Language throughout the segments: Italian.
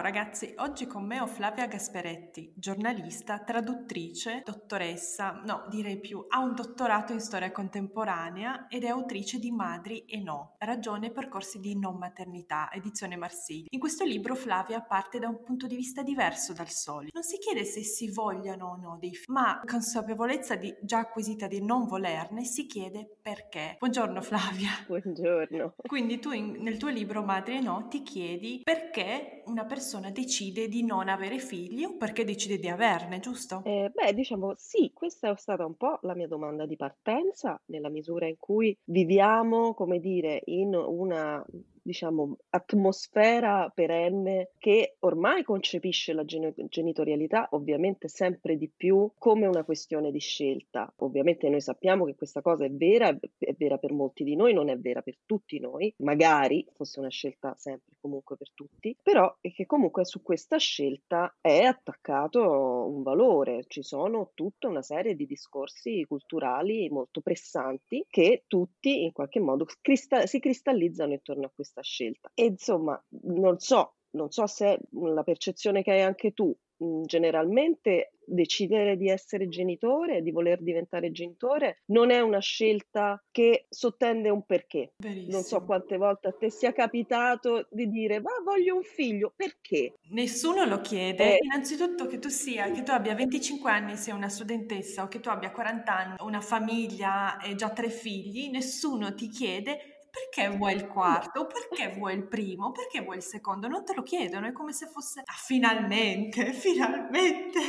Ciao ragazzi, oggi con me ho Flavia Gasperetti, giornalista, traduttrice, dottoressa, no direi più, ha un dottorato in storia contemporanea ed è autrice di Madri e No, ragione e percorsi di non maternità, edizione Marsiglia. In questo libro Flavia parte da un punto di vista diverso dal solito. Non si chiede se si vogliano o no dei figli, ma consapevolezza di, già acquisita di non volerne, si chiede perché. Buongiorno Flavia. Buongiorno. Quindi tu in, nel tuo libro Madri e No ti chiedi perché una persona persona decide di non avere figli o perché decide di averne, giusto? Eh, beh, diciamo sì, questa è stata un po' la mia domanda di partenza, nella misura in cui viviamo, come dire, in una diciamo, atmosfera perenne che ormai concepisce la genitorialità ovviamente sempre di più come una questione di scelta. Ovviamente noi sappiamo che questa cosa è vera, è vera per molti di noi, non è vera per tutti noi, magari fosse una scelta sempre comunque per tutti, però è che comunque su questa scelta è attaccato un valore, ci sono tutta una serie di discorsi culturali molto pressanti che tutti in qualche modo crista- si cristallizzano intorno a questa scelta. E insomma, non so, non so se la percezione che hai anche tu, mhmm, generalmente decidere di essere genitore, di voler diventare genitore, non è una scelta che sottende un perché. Verissimo. Non so quante volte a te sia capitato di dire ma voglio un figlio, perché? Nessuno lo chiede. Eh. Innanzitutto che tu sia, che tu abbia 25 anni, sia una studentessa o che tu abbia 40 anni, una famiglia e già tre figli, nessuno ti chiede perché vuoi il quarto? Perché vuoi il primo? Perché vuoi il secondo? Non te lo chiedono, è come se fosse ah, finalmente, finalmente.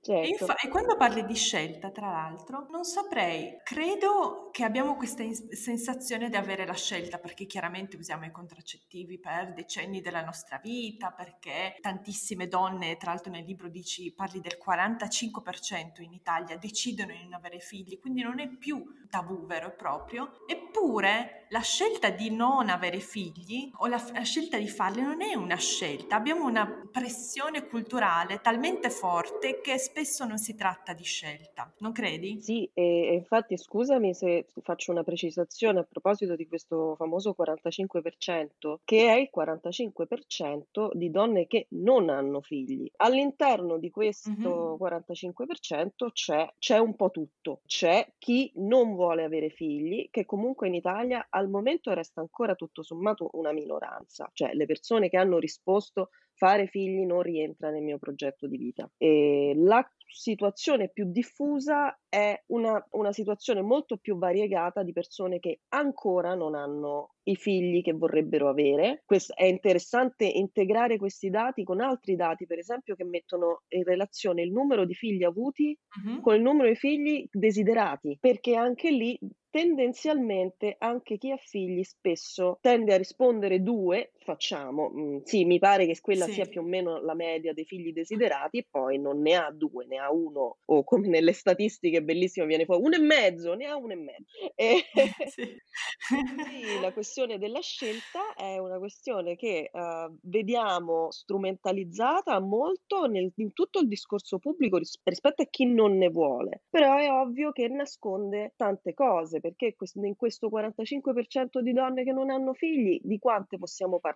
Certo. E, infa- e, quando parli di scelta, tra l'altro, non saprei, credo che abbiamo questa in- sensazione di avere la scelta perché chiaramente usiamo i contraccettivi per decenni della nostra vita, perché tantissime donne, tra l'altro nel libro dici, parli del 45% in Italia, decidono di non avere figli, quindi non è più tabù vero e proprio, eppure la scelta di non avere figli o la, la scelta di farli non è una scelta, abbiamo una pressione culturale talmente forte che spesso non si tratta di scelta, non credi? Sì, e, infatti scusami se faccio una precisazione a proposito di questo famoso 45%, che è il 45% di donne che non hanno figli. All'interno di questo mm-hmm. 45% c'è, c'è un po' tutto, c'è chi non vuole avere figli, che comunque in Italia al momento resta ancora tutto sommato una minoranza, cioè le persone che hanno risposto fare figli non rientra nel mio progetto di vita. E la situazione più diffusa è una, una situazione molto più variegata di persone che ancora non hanno i figli che vorrebbero avere. Questo, è interessante integrare questi dati con altri dati, per esempio, che mettono in relazione il numero di figli avuti uh-huh. con il numero di figli desiderati, perché anche lì tendenzialmente anche chi ha figli spesso tende a rispondere due, facciamo, mm, sì, mi pare che quella sì. sia più o meno la media dei figli desiderati e poi non ne ha due, ne ha uno o come nelle statistiche bellissimo viene fuori uno e mezzo, ne ha uno e mezzo. E sì. la questione della scelta è una questione che uh, vediamo strumentalizzata molto nel, in tutto il discorso pubblico ris- rispetto a chi non ne vuole, però è ovvio che nasconde tante cose perché in questo 45% di donne che non hanno figli, di quante possiamo parlare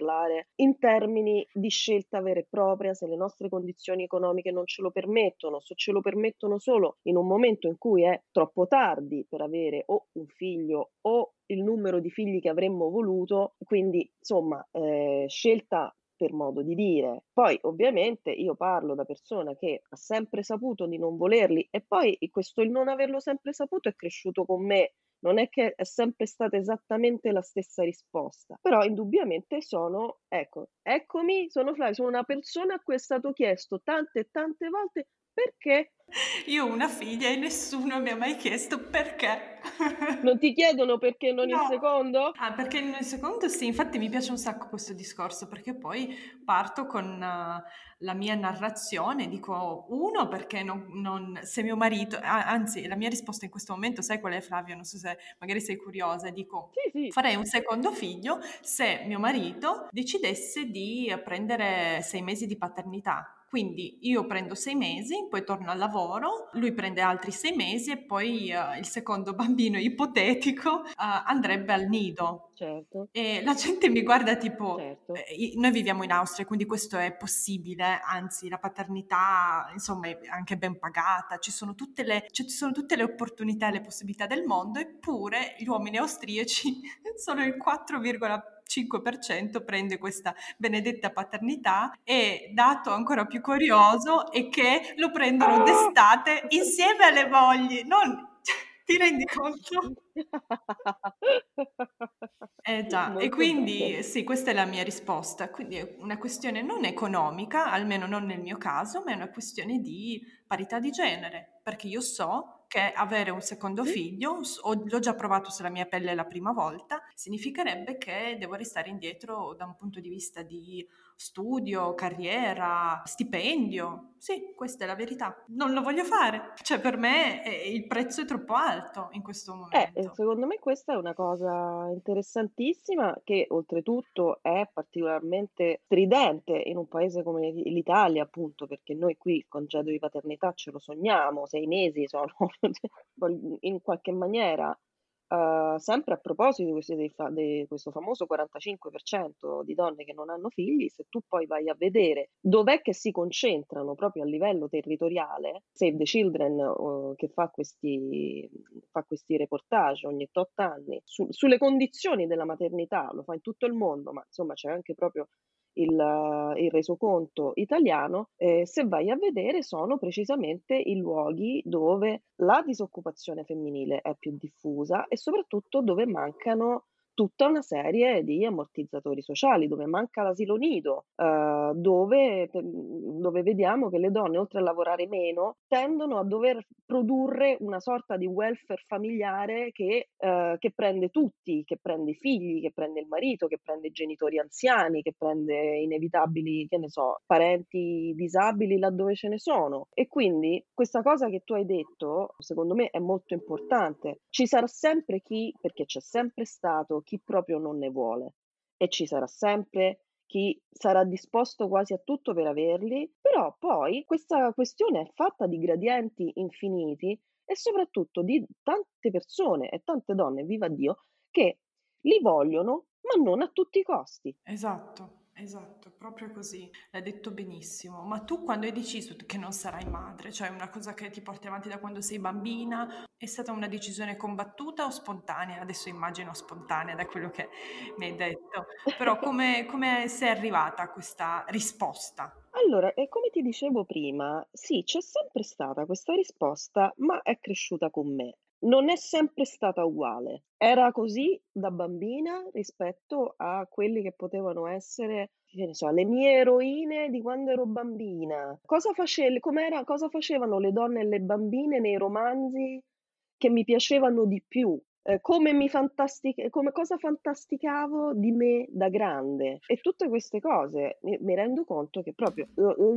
in termini di scelta vera e propria, se le nostre condizioni economiche non ce lo permettono, se ce lo permettono solo in un momento in cui è troppo tardi per avere o un figlio o il numero di figli che avremmo voluto, quindi insomma eh, scelta per modo di dire. Poi ovviamente io parlo da persona che ha sempre saputo di non volerli e poi questo il non averlo sempre saputo è cresciuto con me non è che è sempre stata esattamente la stessa risposta, però indubbiamente sono, ecco, eccomi, sono Flavia, sono una persona a cui è stato chiesto tante e tante volte perché Io ho una figlia e nessuno mi ha mai chiesto perché. Non ti chiedono perché non No. il secondo? Ah, perché nel secondo sì, infatti mi piace un sacco questo discorso perché poi parto con uh, la mia narrazione, dico uno perché non, non- se mio marito, anzi la mia risposta in questo momento, sai qual è Flavio? Non so se magari sei curiosa, dico Sì, sì. farei un secondo figlio se mio marito decidesse di prendere sei mesi di paternità. Quindi io prendo sei mesi, poi torno al lavoro, lui prende altri sei mesi e poi uh, il secondo bambino ipotetico uh, andrebbe al nido. Certo. E la gente mi guarda tipo, Certo. eh, noi viviamo in Austria, quindi questo è possibile, anzi la paternità insomma è anche ben pagata, ci sono tutte le, ci sono tutte le opportunità e le possibilità del mondo, eppure gli uomini austriaci sono il 4,5% prende questa benedetta paternità e dato ancora più curioso è che lo prendono d'estate insieme alle mogli, non ti rendi conto? Eh già, e quindi sì, questa è la mia risposta. Quindi è una questione non economica, almeno non nel mio caso, ma è una questione di parità di genere, perché io so che avere un secondo figlio, l'ho già provato sulla mia pelle la prima volta, significherebbe che devo restare indietro da un punto di vista di studio, carriera, stipendio. Sì, questa è la verità. Non lo voglio fare. Cioè, per me eh, il prezzo è troppo alto in questo Eh, momento. secondo me questa è una cosa interessantissima che oltretutto è particolarmente stridente in un paese come l'Italia, appunto, perché noi qui il congedo di paternità ce lo sogniamo, sei mesi sono in qualche maniera Uh, sempre a proposito di questo, famoso 45% di donne che non hanno figli, se tu poi vai a vedere dov'è che si concentrano proprio a livello territoriale, Save the Children uh, che fa questi, fa questi reportage ogni tot anni su, sulle condizioni della maternità, lo fa in tutto il mondo, ma insomma c'è anche proprio il, il resoconto italiano, eh, se vai a vedere sono precisamente i luoghi dove la disoccupazione femminile è più diffusa e soprattutto dove mancano tutta una serie di ammortizzatori sociali, dove manca l'asilo nido, eh, dove, dove vediamo che le donne, oltre a lavorare meno, tendono a dover produrre una sorta di welfare familiare che, eh, che prende tutti, che prende i figli, che prende il marito, che prende i genitori anziani, che prende inevitabili, che ne so, parenti disabili laddove ce ne sono. E quindi questa cosa che tu hai detto, secondo me, è molto importante. Ci sarà sempre chi, perché c'è sempre stato chi proprio non ne vuole e ci sarà sempre chi sarà disposto quasi a tutto per averli, però poi questa questione è fatta di gradienti infiniti e soprattutto di tante persone e tante donne, viva Dio, che li vogliono, ma non a tutti i costi. Esatto. Esatto, proprio così, l'hai detto benissimo. Ma tu quando hai deciso che non sarai madre, cioè una cosa che ti porti avanti da quando sei bambina, è stata una decisione combattuta o spontanea? Adesso immagino spontanea da quello che mi hai detto, però come, come sei arrivata a questa risposta? Allora, e come ti dicevo prima, sì, c'è sempre stata questa risposta, ma è cresciuta con me. Non è sempre stata uguale. Era così da bambina rispetto a quelli che potevano essere, che ne so, le mie eroine di quando ero bambina. Cosa, face- cosa facevano le donne e le bambine nei romanzi che mi piacevano di più? Eh, come mi fantastic- come cosa fantasticavo di me da grande e tutte queste cose mi, mi rendo conto che proprio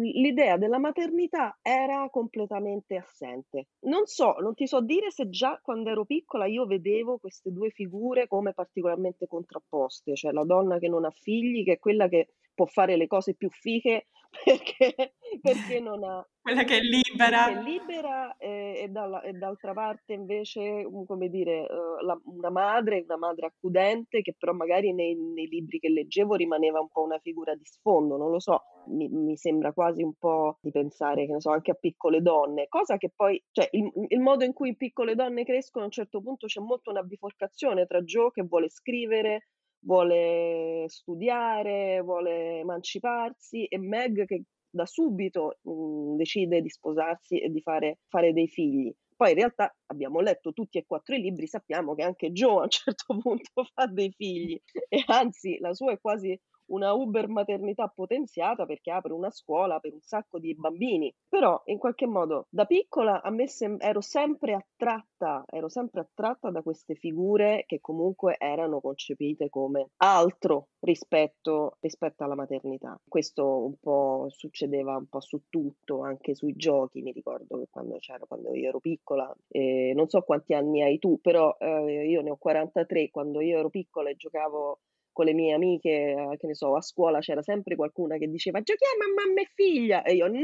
l'idea della maternità era completamente assente. Non so, non ti so dire se già quando ero piccola io vedevo queste due figure come particolarmente contrapposte, cioè la donna che non ha figli, che è quella che può fare le cose più fiche perché, perché non ha quella che è libera, che è libera eh, e, dalla, e, d'altra parte invece come dire uh, la, una madre una madre accudente che però magari nei, nei, libri che leggevo rimaneva un po' una figura di sfondo non lo so mi, mi sembra quasi un po' di pensare che ne so anche a piccole donne cosa che poi cioè il, il modo in cui piccole donne crescono a un certo punto c'è molto una biforcazione tra Joe che vuole scrivere vuole studiare, vuole emanciparsi e Meg che da subito mh, decide di sposarsi e di fare, fare dei figli. Poi in realtà abbiamo letto tutti e quattro i libri, sappiamo che anche Joe a un certo punto fa dei figli e anzi la sua è quasi una Uber maternità potenziata perché apre una scuola per un sacco di bambini. Però in qualche modo da piccola a me sem- ero sempre attratta, ero sempre attratta da queste figure che comunque erano concepite come altro rispetto, rispetto alla maternità. Questo un po' succedeva un po' su tutto, anche sui giochi, mi ricordo che quando c'ero, quando io ero piccola, eh, non so quanti anni hai tu, però eh, io ne ho 43, quando io ero piccola e giocavo con le mie amiche, eh, che ne so, a scuola c'era sempre qualcuna che diceva giochiamo a mamma e figlia e io no!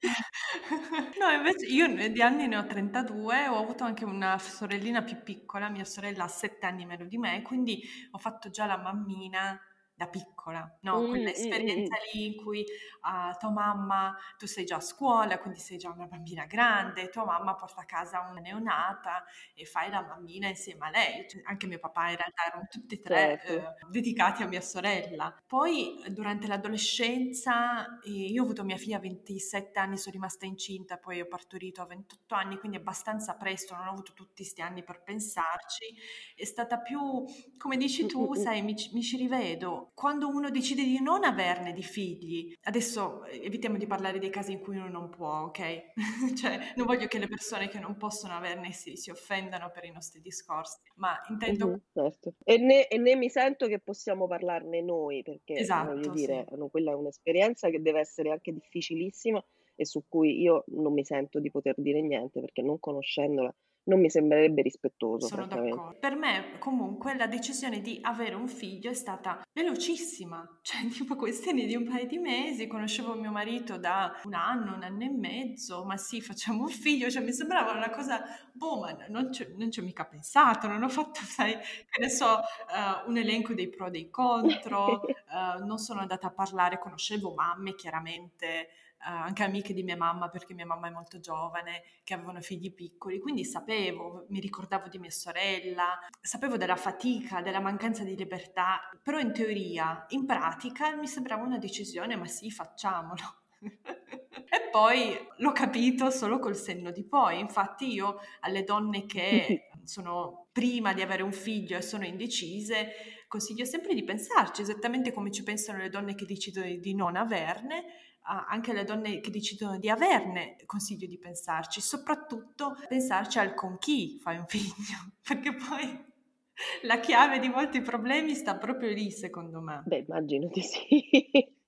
no, invece io di anni ne ho 32, ho avuto anche una sorellina più piccola, mia sorella ha 7 anni meno di me, quindi ho fatto già la mammina da piccola, no? Mm, Quell'esperienza mm, mm. lì in cui uh, tua mamma, tu sei già a scuola, quindi sei già una bambina grande, tua mamma porta a casa una neonata e fai la mammina insieme a lei. Cioè, anche mio papà in realtà erano tutti e tre certo. eh, dedicati a mia sorella. Poi durante l'adolescenza, eh, io ho avuto mia figlia a 27 anni, sono rimasta incinta, poi ho partorito a 28 anni, quindi abbastanza presto, non ho avuto tutti questi anni per pensarci. È stata più, come dici tu, sai, mi, mi ci rivedo quando uno decide di non averne di figli, adesso eh, evitiamo di parlare dei casi in cui uno non può, ok? cioè, non voglio che le persone che non possono averne si, si offendano per i nostri discorsi, ma intendo... Mm-hmm, certo. e, né, e, né, mi sento che possiamo parlarne noi, perché esatto, voglio dire, sì. no, quella è un'esperienza che deve essere anche difficilissima e su cui io non mi sento di poter dire niente, perché non conoscendola non mi sembrerebbe rispettoso. Sono d'accordo. Per me comunque la decisione di avere un figlio è stata velocissima, cioè tipo questioni di un paio di mesi, conoscevo mio marito da un anno, un anno e mezzo, ma sì facciamo un figlio, cioè mi sembrava una cosa, boh ma non ci, ho mica pensato, non ho fatto, sai, che ne so, uh, un elenco dei pro e dei contro, uh, non sono andata a parlare, conoscevo mamme chiaramente, anche amiche di mia mamma, perché mia mamma è molto giovane, che avevano figli piccoli, quindi sapevo, mi ricordavo di mia sorella, sapevo della fatica, della mancanza di libertà, però in teoria, in pratica mi sembrava una decisione, ma sì, facciamolo. e poi l'ho capito solo col senno di poi, infatti io alle donne che sono prima di avere un figlio e sono indecise, consiglio sempre di pensarci, esattamente come ci pensano le donne che decidono di non averne, anche alle donne che decidono di averne consiglio di pensarci, soprattutto pensarci al con chi fai un figlio, perché poi la chiave di molti problemi sta proprio lì, secondo me. Beh, immagino di sì.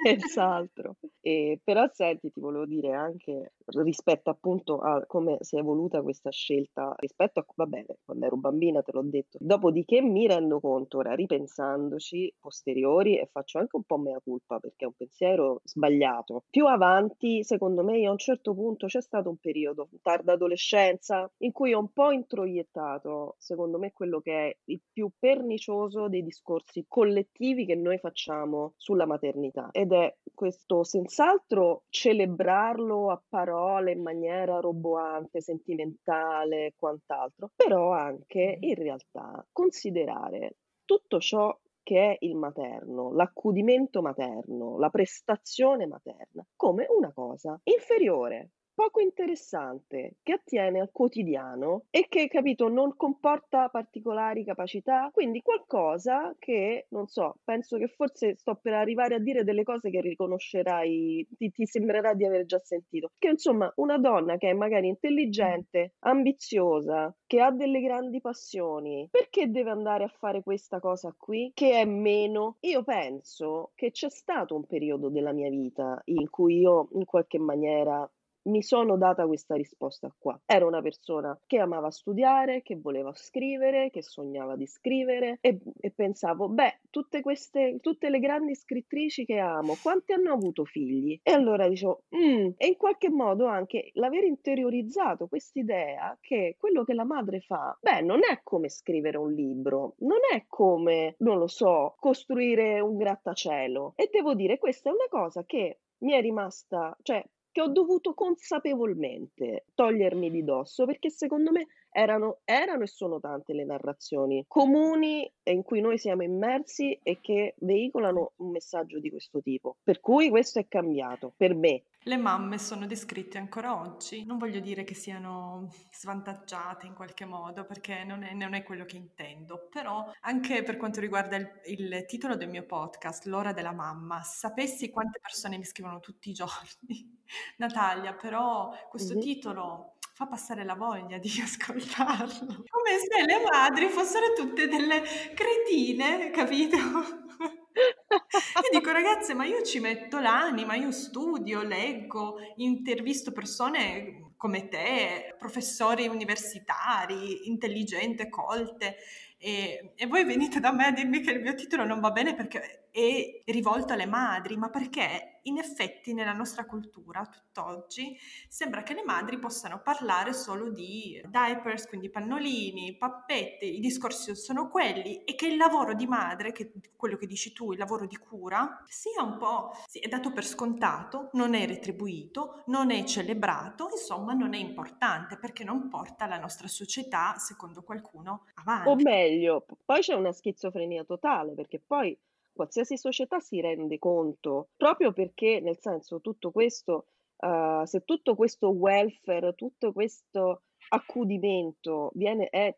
Senz'altro. E, però senti, ti volevo dire anche rispetto appunto a come si è evoluta questa scelta, rispetto a, va bene, quando ero bambina te l'ho detto, dopodiché mi rendo conto, ora ripensandoci, posteriori, e faccio anche un po' mea culpa perché è un pensiero sbagliato. Più avanti, secondo me, a un certo punto c'è stato un periodo, tarda adolescenza, in cui ho un po' introiettato, secondo me, quello che è il più pernicioso dei discorsi collettivi che noi facciamo sulla maternità ed è questo senz'altro celebrarlo a parole in maniera roboante, sentimentale e quant'altro, però anche in realtà considerare tutto ciò che è il materno, l'accudimento materno, la prestazione materna, come una cosa inferiore poco interessante, che attiene al quotidiano e che, capito, non comporta particolari capacità, quindi qualcosa che, non so, penso che forse sto per arrivare a dire delle cose che riconoscerai, ti, ti sembrerà di aver già sentito, che insomma una donna che è magari intelligente, ambiziosa, che ha delle grandi passioni, perché deve andare a fare questa cosa qui che è meno? Io penso che c'è stato un periodo della mia vita in cui io in qualche maniera mi sono data questa risposta qua. Ero una persona che amava studiare, che voleva scrivere, che sognava di scrivere e, e pensavo, beh, tutte queste, tutte le grandi scrittrici che amo, quante hanno avuto figli? E allora dicevo, mm, e in qualche modo anche l'aver interiorizzato quest'idea che quello che la madre fa, beh, non è come scrivere un libro, non è come, non lo so, costruire un grattacielo. E devo dire, questa è una cosa che mi è rimasta, cioè che ho dovuto consapevolmente togliermi di dosso perché secondo me erano, erano e sono tante le narrazioni comuni in cui noi siamo immersi e che veicolano un messaggio di questo tipo. Per cui questo è cambiato per me. Le mamme sono descritte ancora oggi, non voglio dire che siano svantaggiate in qualche modo, perché non è, non è quello che intendo, però anche per quanto riguarda il, il, titolo del mio podcast, L'ora della mamma, sapessi quante persone mi scrivono tutti i giorni, Natalia, però questo mm-hmm. titolo fa passare la voglia di ascoltarlo, come se le madri fossero tutte delle cretine, capito? Io dico ragazze, ma io ci metto l'anima, io studio, leggo, intervisto persone come te, professori universitari, intelligenti, colte, e, e, voi venite da me a dirmi che il mio titolo non va bene perché è rivolto alle madri, ma perché in effetti nella nostra cultura tutt'oggi sembra che le madri possano parlare solo di diapers, quindi pannolini, pappette, i discorsi sono quelli e che il lavoro di madre, che quello che dici tu, il lavoro di cura, sia un po' è dato per scontato, non è retribuito, non è celebrato, insomma non è importante perché non porta la nostra società, secondo qualcuno, avanti. O meglio, poi c'è una schizofrenia totale perché poi qualsiasi società si rende conto, proprio perché nel senso tutto questo, uh, se tutto questo welfare, tutto questo accudimento viene, è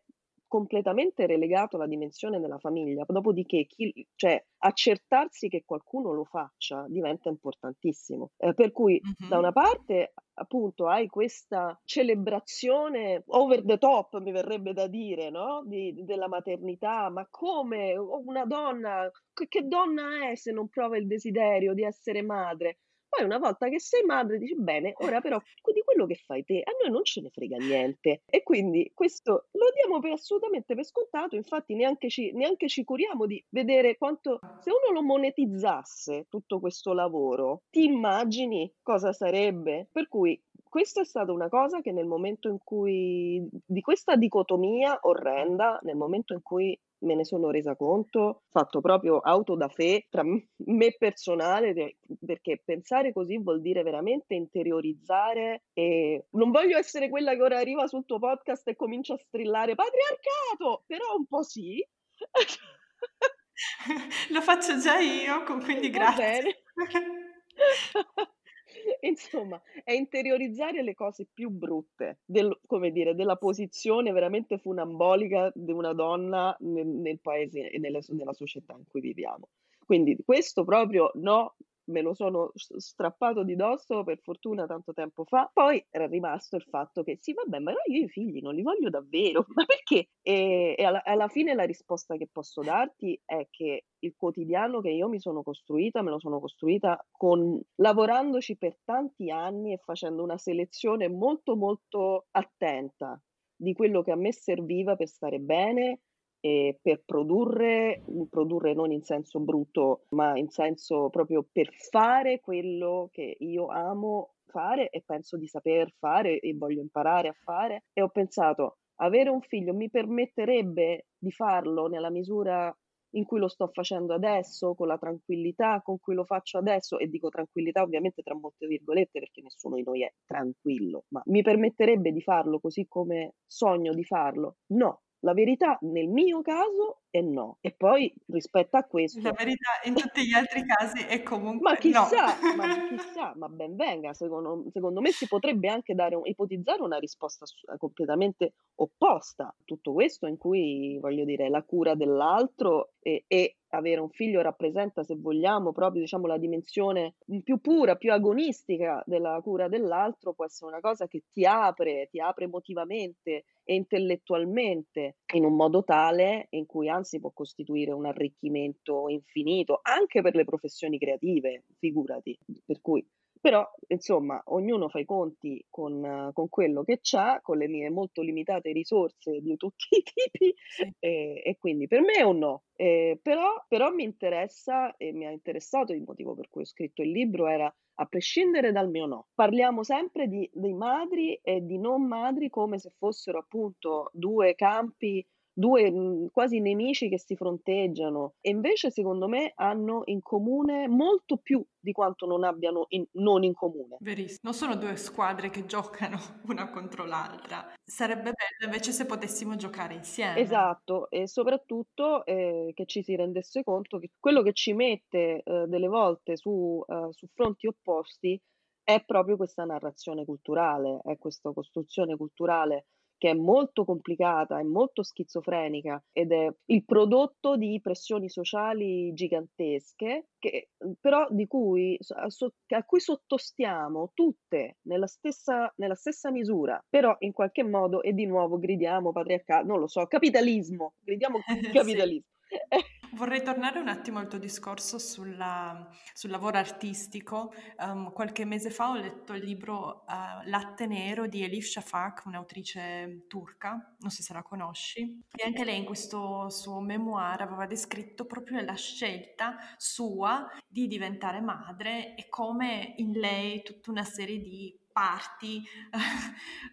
completamente relegato alla dimensione della famiglia, dopodiché chi, cioè, accertarsi che qualcuno lo faccia diventa importantissimo. Eh, per cui mm-hmm. da una parte appunto hai questa celebrazione over the top, mi verrebbe da dire, no? Di, della maternità, ma come una donna, che donna è se non prova il desiderio di essere madre? Poi una volta che sei madre dici bene, ora però di quello che fai te a noi non ce ne frega niente. E quindi questo lo diamo per assolutamente per scontato, infatti neanche ci, neanche ci curiamo di vedere quanto, se uno lo monetizzasse tutto questo lavoro, ti immagini cosa sarebbe? Per cui questa è stata una cosa che nel momento in cui, di questa dicotomia orrenda, nel momento in cui me ne sono resa conto, fatto proprio auto da fe tra me personale, perché pensare così vuol dire veramente interiorizzare e non voglio essere quella che ora arriva sul tuo podcast e comincia a strillare patriarcato, però un po' sì. Lo faccio già io, quindi grazie. Insomma, è interiorizzare le cose più brutte del, come dire, della posizione veramente funambolica di una donna nel, nel paese e nella, nella società in cui viviamo. Quindi questo proprio no, me lo sono strappato di dosso per fortuna tanto tempo fa. Poi era rimasto il fatto che sì, vabbè, ma io i figli non li voglio davvero, ma perché? E, e alla, alla, fine la risposta che posso darti è che il quotidiano che io mi sono costruita, me lo sono costruita con, lavorandoci per tanti anni e facendo una selezione molto molto attenta di quello che a me serviva per stare bene e per produrre, produrre non in senso brutto, ma in senso proprio per fare quello che io amo fare e penso di saper fare e voglio imparare a fare. E ho pensato, avere un figlio mi permetterebbe di farlo nella misura in cui lo sto facendo adesso, con la tranquillità con cui lo faccio adesso, e dico tranquillità ovviamente tra molte virgolette perché nessuno di noi è tranquillo, ma mi permetterebbe di farlo così come sogno di farlo? No, la verità nel mio caso è no. E poi rispetto a questo... La verità in tutti gli altri casi è comunque ma chissà, no. ma chissà, ma ben venga, secondo, secondo me si potrebbe anche dare, ipotizzare una risposta completamente opposta a tutto questo in cui, voglio dire, la cura dell'altro e, e avere un figlio rappresenta, se vogliamo, proprio diciamo, la dimensione più pura, più agonistica della cura dell'altro, può essere una cosa che ti apre, ti apre emotivamente e intellettualmente in un modo tale in cui anzi può costituire un arricchimento infinito anche per le professioni creative, figurati. Per cui però, insomma, ognuno fa i conti con, con quello che ha, con le mie molto limitate risorse di tutti i tipi, e, e quindi per me è un no. Eh, però, però mi interessa e mi ha interessato il motivo per cui ho scritto il libro era a prescindere dal mio no. Parliamo sempre di, di madri e di non madri come se fossero appunto due campi due mhmm, quasi nemici che si fronteggiano e invece secondo me hanno in comune molto più di quanto non abbiano in, non in comune. Verissimo, non sono due squadre che giocano una contro l'altra. Sarebbe bello invece se potessimo giocare insieme. Esatto, e soprattutto eh, che ci si rendesse conto che quello che ci mette eh, delle volte su, eh, su fronti opposti è proprio questa narrazione culturale, è questa costruzione culturale che è molto complicata, è molto schizofrenica ed è il prodotto di pressioni sociali gigantesche, che, però di cui, a cui sottostiamo tutte nella stessa, nella stessa misura, però in qualche modo, e di nuovo gridiamo patriarcato, non lo so, capitalismo, gridiamo capitalismo. sì. Vorrei tornare un attimo al tuo discorso sulla, sul lavoro artistico. Um, qualche mese fa ho letto il libro uh, Latte Nero di Elif Shafak, un'autrice turca, non so se la conosci, e anche lei in questo suo memoir aveva descritto proprio la scelta sua di diventare madre e come in lei tutta una serie di parti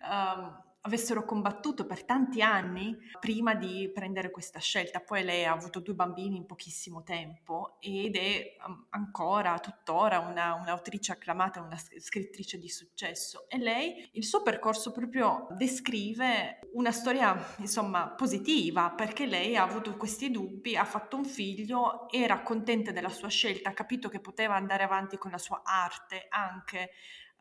um, avessero combattuto per tanti anni prima di prendere questa scelta. Poi lei ha avuto due bambini in pochissimo tempo ed è um, ancora, tuttora, una, un'autrice acclamata, una scrittrice di successo. E lei, il suo percorso proprio descrive una storia, insomma, positiva, perché lei ha avuto questi dubbi, ha fatto un figlio, era contenta della sua scelta, ha capito che poteva andare avanti con la sua arte anche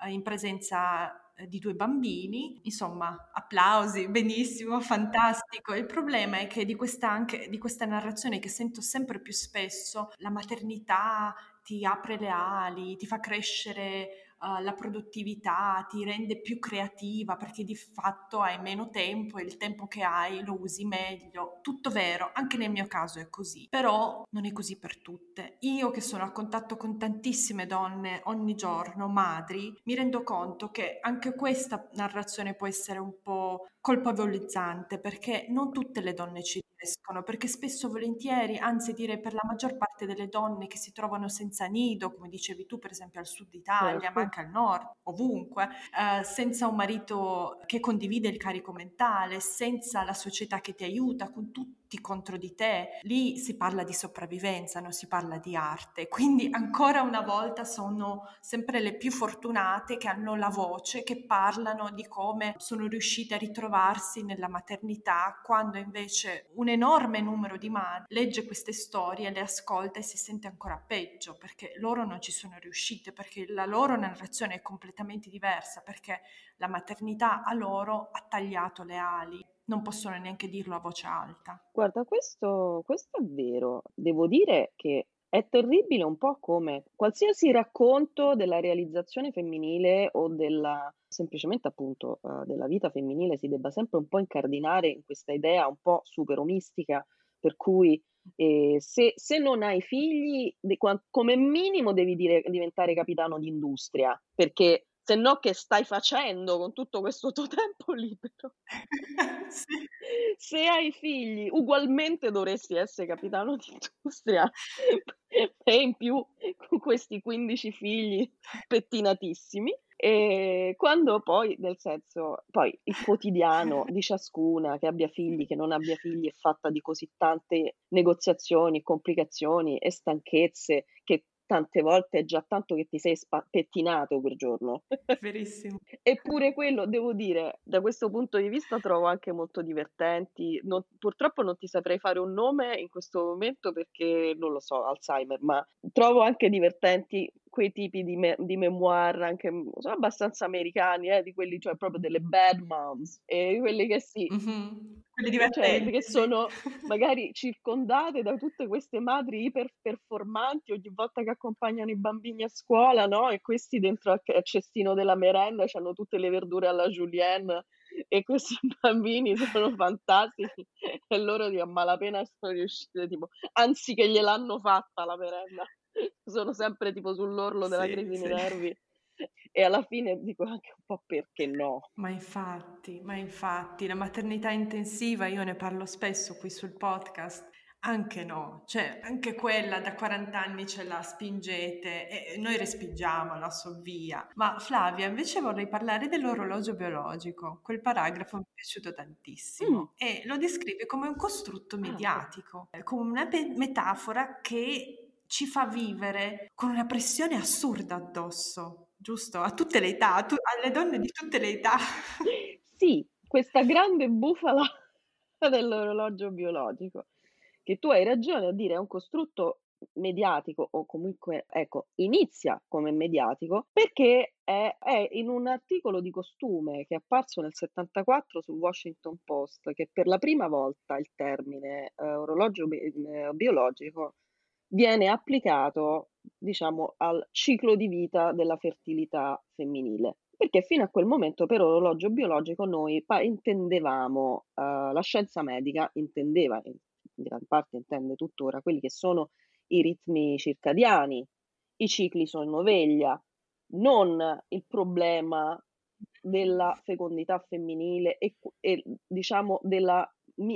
eh, in presenza di due bambini, insomma, applausi, benissimo, fantastico. Il problema è che di questa, anche, di questa narrazione che sento sempre più spesso, la maternità ti apre le ali, ti fa crescere uh, la produttività, ti rende più creativa perché di fatto hai meno tempo e il tempo che hai lo usi meglio. Tutto vero, anche nel mio caso è così, però non è così per tutte. Io che sono a contatto con tantissime donne ogni giorno, madri, mi rendo conto che anche questa narrazione può essere un po' colpevolizzante perché non tutte le donne ci riescono, perché spesso volentieri, anzi direi per la maggior parte delle donne che si trovano senza nido, come dicevi tu per esempio al sud Italia, certo. ma anche al nord, ovunque, eh, senza un marito che condivide il carico mentale, senza la società che ti aiuta, con tutti contro di te, lì si parla di sopravvivenza, non si parla di arte. Quindi ancora una volta sono sempre le più fortunate che hanno la voce, che parlano di come sono riuscite a ritrovarsi nella maternità, quando invece un enorme numero di madri legge queste storie, le ascolta e si sente ancora peggio perché loro non ci sono riuscite, perché la loro narrazione è completamente diversa, perché la maternità a loro ha tagliato le ali non possono neanche dirlo a voce alta. Guarda, questo, questo è vero. Devo dire che è terribile un po' come qualsiasi racconto della realizzazione femminile o della semplicemente appunto uh, della vita femminile si debba sempre un po' incardinare in questa idea un po' super omistica per cui eh, se, se, non hai figli, de, come minimo devi dire, diventare capitano d'industria, perché se no che stai facendo con tutto questo tuo tempo libero? sì. Se hai figli, ugualmente dovresti essere capitano di industria e in più con questi 15 figli pettinatissimi. E quando poi, nel senso, poi il quotidiano di ciascuna, che abbia figli, che non abbia figli, è fatta di così tante negoziazioni, complicazioni e stanchezze che tante volte è già tanto che ti sei spa- pettinato quel giorno. Verissimo. Eppure quello, devo dire, da questo punto di vista trovo anche molto divertenti. Non, purtroppo non ti saprei fare un nome in questo momento perché non lo so, Alzheimer, ma trovo anche divertenti quei tipi di, me- di memoir anche sono abbastanza americani, eh, di quelli, cioè proprio delle bad moms, e quelli che sì, mm-hmm. quelli divertenti, cioè, che sono magari circondate da tutte queste madri iper performanti ogni volta che accompagnano i bambini a scuola, no? E questi dentro al cestino della merenda hanno tutte le verdure alla julienne e questi bambini sono fantastici e loro di a malapena sono riuscite tipo anzi che gliel'hanno fatta la merenda sono sempre tipo sull'orlo della sì, crisi sì. nervi e alla fine dico anche un po' perché no. Ma infatti, ma infatti, la maternità intensiva, io ne parlo spesso qui sul podcast, Anche no, cioè anche quella da 40 anni ce la spingete e noi respingiamola, so via. Ma Flavia, invece vorrei parlare dell'orologio biologico. Quel paragrafo mi è piaciuto tantissimo Mm. e lo descrive come un costrutto Ah. mediatico, come una pe- metafora che ci fa vivere con una pressione assurda addosso, giusto? A tutte le età, tu- alle donne di tutte le età. Sì, questa grande bufala dell'orologio biologico, che tu hai ragione a dire è un costrutto mediatico o comunque, ecco, inizia come mediatico perché è, è in un articolo di costume che è apparso nel 74 sul Washington Post che per la prima volta il termine eh, orologio bi- eh, biologico viene applicato, diciamo, al ciclo di vita della fertilità femminile. Perché fino a quel momento per orologio biologico noi pa- intendevamo, eh, la scienza medica intendeva, in gran parte intende tuttora, quelli che sono i ritmi circadiani, i cicli sonno-veglia, non il problema della fecondità femminile e, e, diciamo della,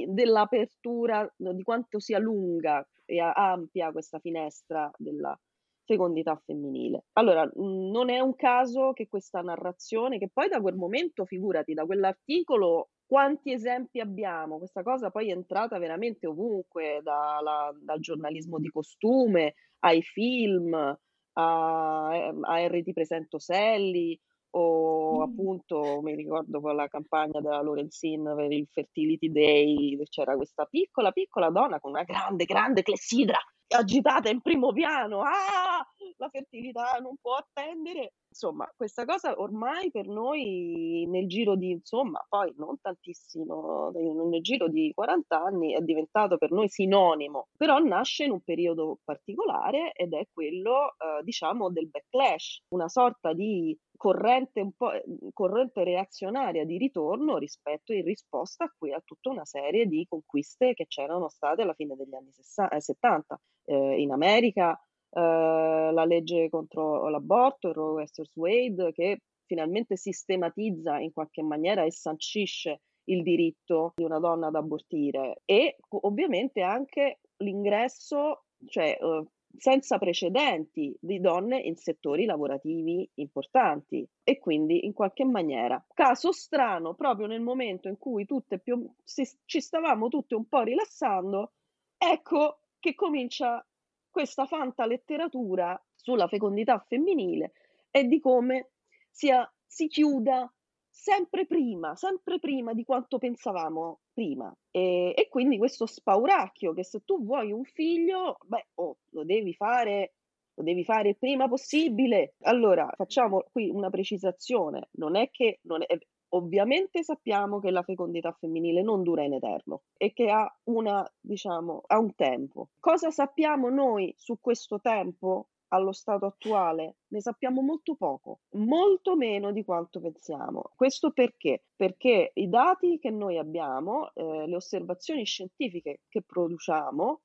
dell'apertura, di quanto sia lunga e ampia questa finestra della fecondità femminile. Allora, non è un caso che questa narrazione, che poi da quel momento, figurati, da quell'articolo, quanti esempi abbiamo? Questa cosa poi è entrata veramente ovunque, dalla- dal giornalismo di costume ai film, a, a RT Presento Selli, o appunto mi ricordo quella campagna della Lorenzin per il Fertility Day, c'era questa piccola piccola donna con una grande grande clessidra agitata in primo piano, ah, la fertilità non può attendere. Insomma, questa cosa ormai per noi nel giro di, insomma, poi non tantissimo, nel giro di 40 anni è diventato per noi sinonimo, però nasce in un periodo particolare ed è quello, eh, diciamo, del backlash, una sorta di corrente un po' corrente reazionaria di ritorno rispetto in risposta a, a tutta una serie di conquiste che c'erano state alla fine degli anni 60, 70 eh, in America eh, la legge contro l'aborto, il Roe vs. Wade, che finalmente sistematizza in qualche maniera e sancisce il diritto di una donna ad abortire e ovviamente anche l'ingresso, cioè eh, senza precedenti di donne in settori lavorativi importanti e quindi in qualche maniera caso strano proprio nel momento in cui tutte più si, ci stavamo tutte un po' rilassando ecco che comincia questa fanta letteratura sulla fecondità femminile e di come sia, si chiuda sempre prima, sempre prima di quanto pensavamo prima. E, e quindi questo spauracchio che se tu vuoi un figlio, beh, oh, lo devi fare lo devi fare prima possibile. Allora, facciamo qui una precisazione, non è che non è, ovviamente sappiamo che la fecondità femminile non dura in eterno e che ha una, diciamo, ha un tempo. Cosa sappiamo noi su questo tempo? allo stato attuale ne sappiamo molto poco, molto meno di quanto pensiamo. Questo perché? Perché i dati che noi abbiamo, eh, le osservazioni scientifiche che produciamo,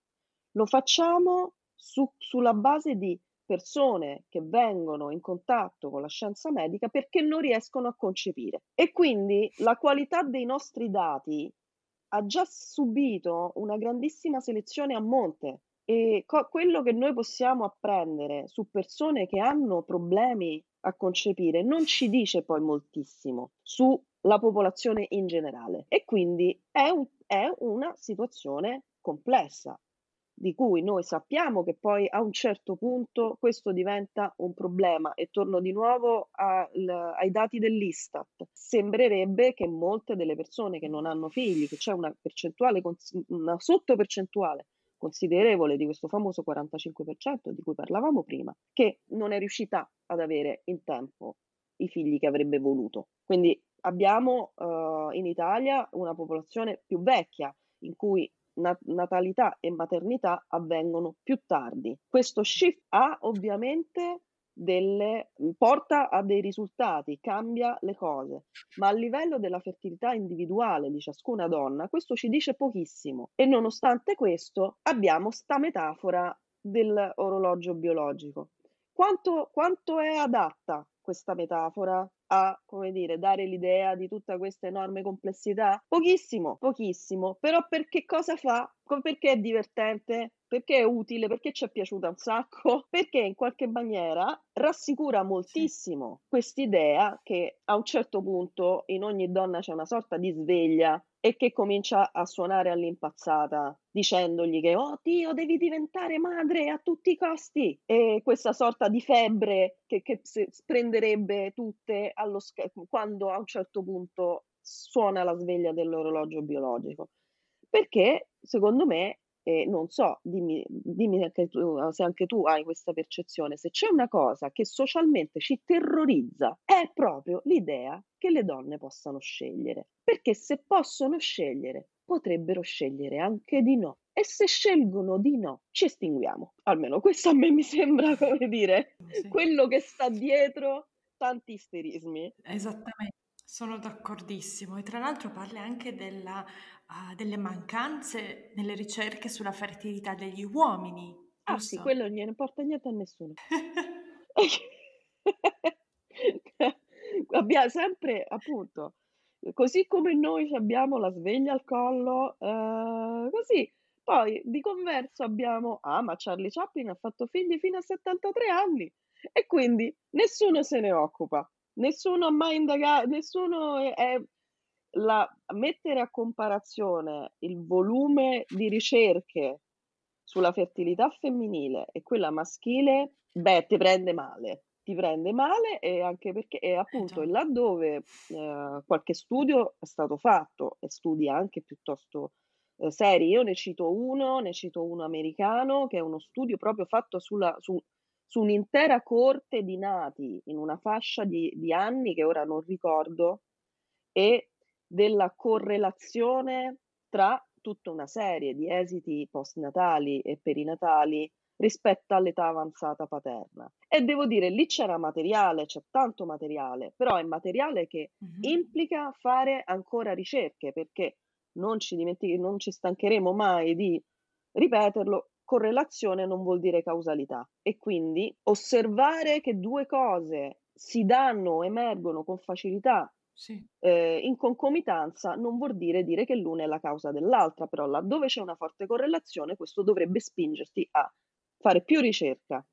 lo facciamo su, sulla base di persone che vengono in contatto con la scienza medica perché non riescono a concepire. E quindi la qualità dei nostri dati ha già subito una grandissima selezione a monte e co- quello che noi possiamo apprendere su persone che hanno problemi a concepire non ci dice poi moltissimo sulla popolazione in generale. E quindi è, un, è una situazione complessa di cui noi sappiamo che poi a un certo punto questo diventa un problema e torno di nuovo al, ai dati dell'Istat. Sembrerebbe che molte delle persone che non hanno figli, che c'è una percentuale, una sottopercentuale considerevole di questo famoso 45% di cui parlavamo prima, che non è riuscita ad avere in tempo i figli che avrebbe voluto. Quindi abbiamo uh, in Italia una popolazione più vecchia in cui natalità e maternità avvengono più tardi. Questo shift ha ovviamente delle, porta a dei risultati, cambia le cose, ma a livello della fertilità individuale di ciascuna donna questo ci dice pochissimo e nonostante questo abbiamo sta metafora dell'orologio biologico. Quanto, quanto è adatta questa metafora a, come dire, dare l'idea di tutta questa enorme complessità? Pochissimo, pochissimo. Però per che cosa fa? Perché è divertente? Perché è utile? Perché ci è piaciuta un sacco? Perché in qualche maniera rassicura moltissimo quest'idea che a un certo punto in ogni donna c'è una sorta di sveglia e che comincia a suonare all'impazzata dicendogli che oh Dio devi diventare madre a tutti i costi! E questa sorta di febbre che, che prenderebbe tutte sch- quando a un certo punto suona la sveglia dell'orologio biologico. Perché secondo me eh, non so, dimmi, dimmi anche tu, se anche tu hai questa percezione, se c'è una cosa che socialmente ci terrorizza è proprio l'idea che le donne possano scegliere, perché se possono scegliere potrebbero scegliere anche di no. E se scelgono di no, ci estinguiamo. Almeno questo a me mi sembra, come dire, sì. quello che sta dietro tanti isterismi. Esattamente. Sono d'accordissimo e tra l'altro parli anche della, uh, delle mancanze nelle ricerche sulla fertilità degli uomini. Ah sì, quello non gliene importa niente a nessuno. abbiamo sempre, appunto, così come noi abbiamo la sveglia al collo, uh, così poi di converso abbiamo, ah ma Charlie Chaplin ha fatto figli fino a 73 anni e quindi nessuno se ne occupa nessuno ha mai indagato, nessuno è, è la, mettere a comparazione il volume di ricerche sulla fertilità femminile e quella maschile, beh, ti prende male. Ti prende male e anche perché è appunto eh laddove eh, qualche studio è stato fatto e studi anche piuttosto eh, seri, io ne cito uno, ne cito uno americano che è uno studio proprio fatto sulla, su, su un'intera corte di nati in una fascia di, di anni che ora non ricordo e della correlazione tra tutta una serie di esiti postnatali e perinatali rispetto all'età avanzata paterna. E devo dire, lì c'era materiale, c'è tanto materiale, però è materiale che mm-hmm. implica fare ancora ricerche, perché non ci, non ci stancheremo mai di ripeterlo, correlazione non vuol dire causalità e quindi osservare che due cose si danno o emergono con facilità sì. eh, in concomitanza non vuol dire dire che l'una è la causa dell'altra, però laddove c'è una forte correlazione questo dovrebbe spingerti a fare più ricerca,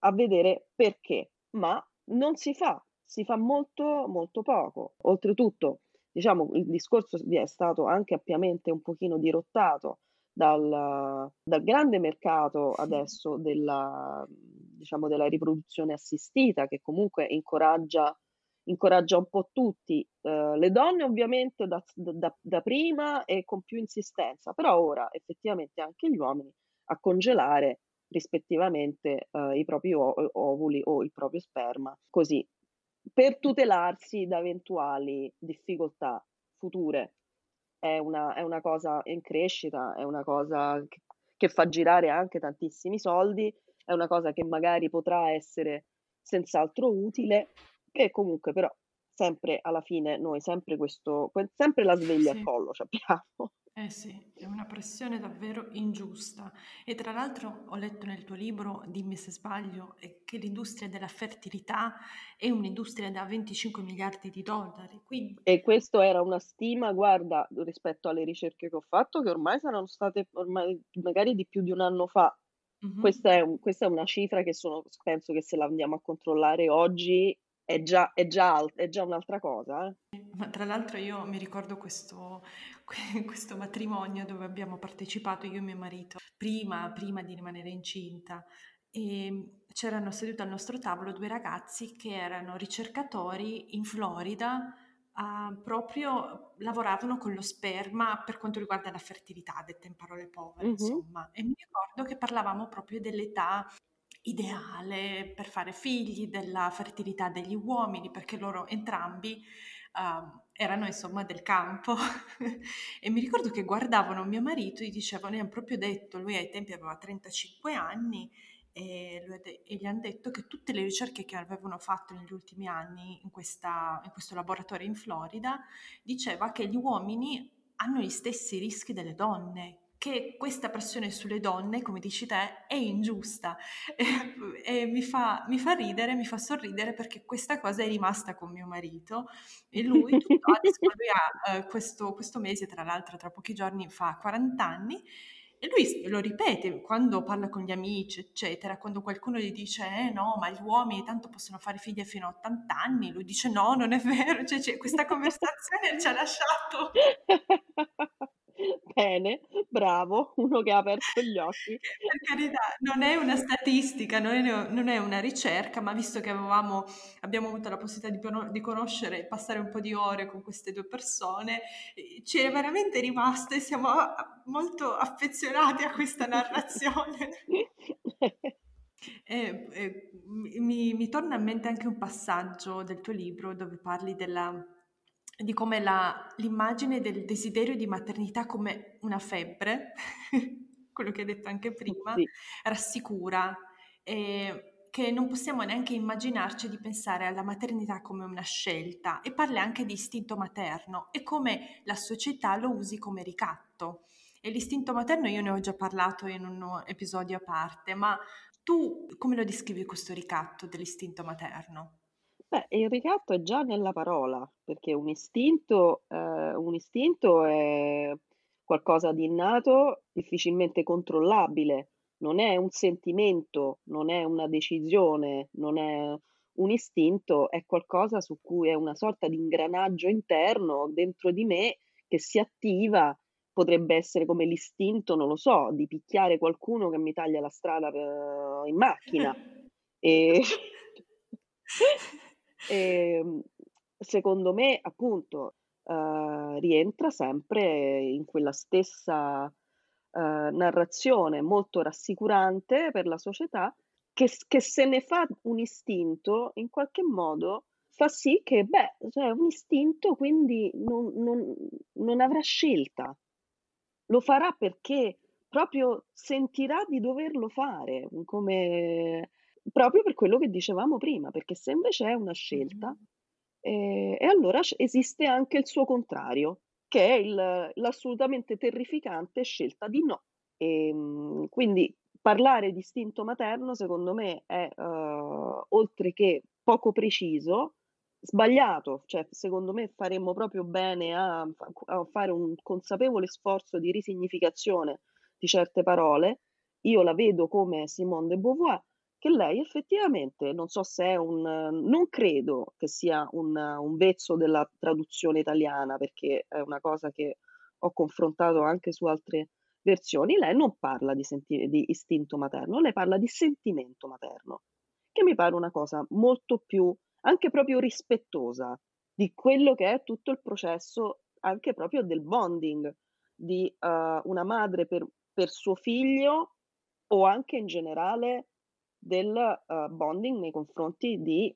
a vedere perché, ma non si fa, si fa molto molto poco. Oltretutto, diciamo, il discorso è stato anche ampiamente un pochino dirottato dal, dal grande mercato adesso della, diciamo, della riproduzione assistita che comunque incoraggia, incoraggia un po' tutti, eh, le donne ovviamente da, da, da, prima e con più insistenza, però ora effettivamente anche gli uomini a congelare rispettivamente eh, i propri ovuli o il proprio sperma, così per tutelarsi da eventuali difficoltà future è una, è una cosa in crescita, è una cosa che, che fa girare anche tantissimi soldi, è una cosa che magari potrà essere senz'altro utile, e comunque però sempre alla fine noi sempre questo, sempre la sveglia sì. al collo abbiamo. Eh sì, è una pressione davvero ingiusta. E tra l'altro ho letto nel tuo libro, dimmi se sbaglio, che l'industria della fertilità è un'industria da 25 miliardi di dollari. Quindi... E questa era una stima, guarda, rispetto alle ricerche che ho fatto, che ormai saranno state ormai, magari di più di un anno fa. Mm-hmm. Questa, è un, questa, è una cifra che sono, penso che se la andiamo a controllare oggi è già, è già, è già un'altra cosa. Eh. Ma tra l'altro io mi ricordo questo, questo matrimonio dove abbiamo partecipato io e mio marito prima, prima di rimanere incinta e c'erano seduti al nostro tavolo due ragazzi che erano ricercatori in Florida Uh, proprio lavoravano con lo sperma per quanto riguarda la fertilità, detta in parole povere, mm-hmm. insomma. E mi ricordo che parlavamo proprio dell'età ideale per fare figli, della fertilità degli uomini, perché loro entrambi uh, erano insomma del campo. E mi ricordo che guardavano mio marito e gli dicevano, gli hanno proprio detto, lui ai tempi aveva 35 anni e, de- e, gli hanno detto che tutte le ricerche che avevano fatto negli ultimi anni in, questa, in questo laboratorio in Florida diceva che gli uomini hanno gli stessi rischi delle donne, che questa pressione sulle donne, come dici te, è ingiusta. E, e mi, fa, mi, fa, ridere, mi fa sorridere perché questa cosa è rimasta con mio marito e lui, tutto, adesso, lui ha uh, questo, questo mese, tra l'altro tra pochi giorni fa 40 anni e lui lo ripete quando parla con gli amici, eccetera, quando qualcuno gli dice eh no, ma gli uomini tanto possono fare figli fino a 80 anni, lui dice no, non è vero, cioè, cioè questa conversazione ci ha lasciato Bene, bravo, uno che ha aperto gli occhi. Per carità, non è una statistica, non è, non è una ricerca, ma visto che avevamo, abbiamo avuto la possibilità di, di conoscere e passare un po' di ore con queste due persone, eh, ci è veramente rimasto e siamo molto affezionati a questa narrazione. E, e, mi, mi torna in mente anche un passaggio del tuo libro dove parli della di come la, l'immagine del desiderio di maternità come una febbre, quello che hai detto anche prima, sì. rassicura e che non possiamo neanche immaginarci di pensare alla maternità come una scelta e parla anche di istinto materno e come la società lo usi come ricatto. E l'istinto materno io ne ho già parlato in un episodio a parte, ma tu come lo descrivi questo ricatto dell'istinto materno? Beh, il ricatto è già nella parola, perché un istinto, ehm, un istinto è qualcosa di innato, difficilmente controllabile, non è un sentimento, non è una decisione, non è un istinto, è qualcosa su cui è una sorta di ingranaggio interno dentro di me che si attiva, potrebbe essere come l'istinto, non lo so, di picchiare qualcuno che mi taglia la strada per in macchina. E Ehm, secondo me, appunto, ehm, rientra sempre in quella stessa, ehm, narrazione molto rassicurante per la società che che se ne fa un istinto, in qualche modo fa sì che, beh, cioè un istinto quindi non non non avrà scelta. Lo farà perché proprio sentirà di doverlo fare, come Proprio per quello che dicevamo prima, perché se invece è una scelta, ehm, e allora esiste anche il suo contrario, che è il l'assolutamente terrificante scelta di no. Ehm, quindi parlare di istinto materno secondo me è, uhm, oltre che poco preciso, sbagliato. Cioè, secondo me faremmo proprio bene a a fare un consapevole sforzo di risignificazione di certe parole. Io la vedo come Simone de Beauvoir che lei effettivamente, non so se è un non credo che sia un un vezzo della traduzione italiana, perché è una cosa che ho confrontato anche su altre versioni, lei non parla di senti di istinto materno, lei parla di sentimento materno, che mi pare una cosa molto più anche proprio rispettosa di quello che è tutto il processo anche proprio del bonding di, uhm, una madre per per suo figlio o anche in generale del, uhm, bonding nei confronti di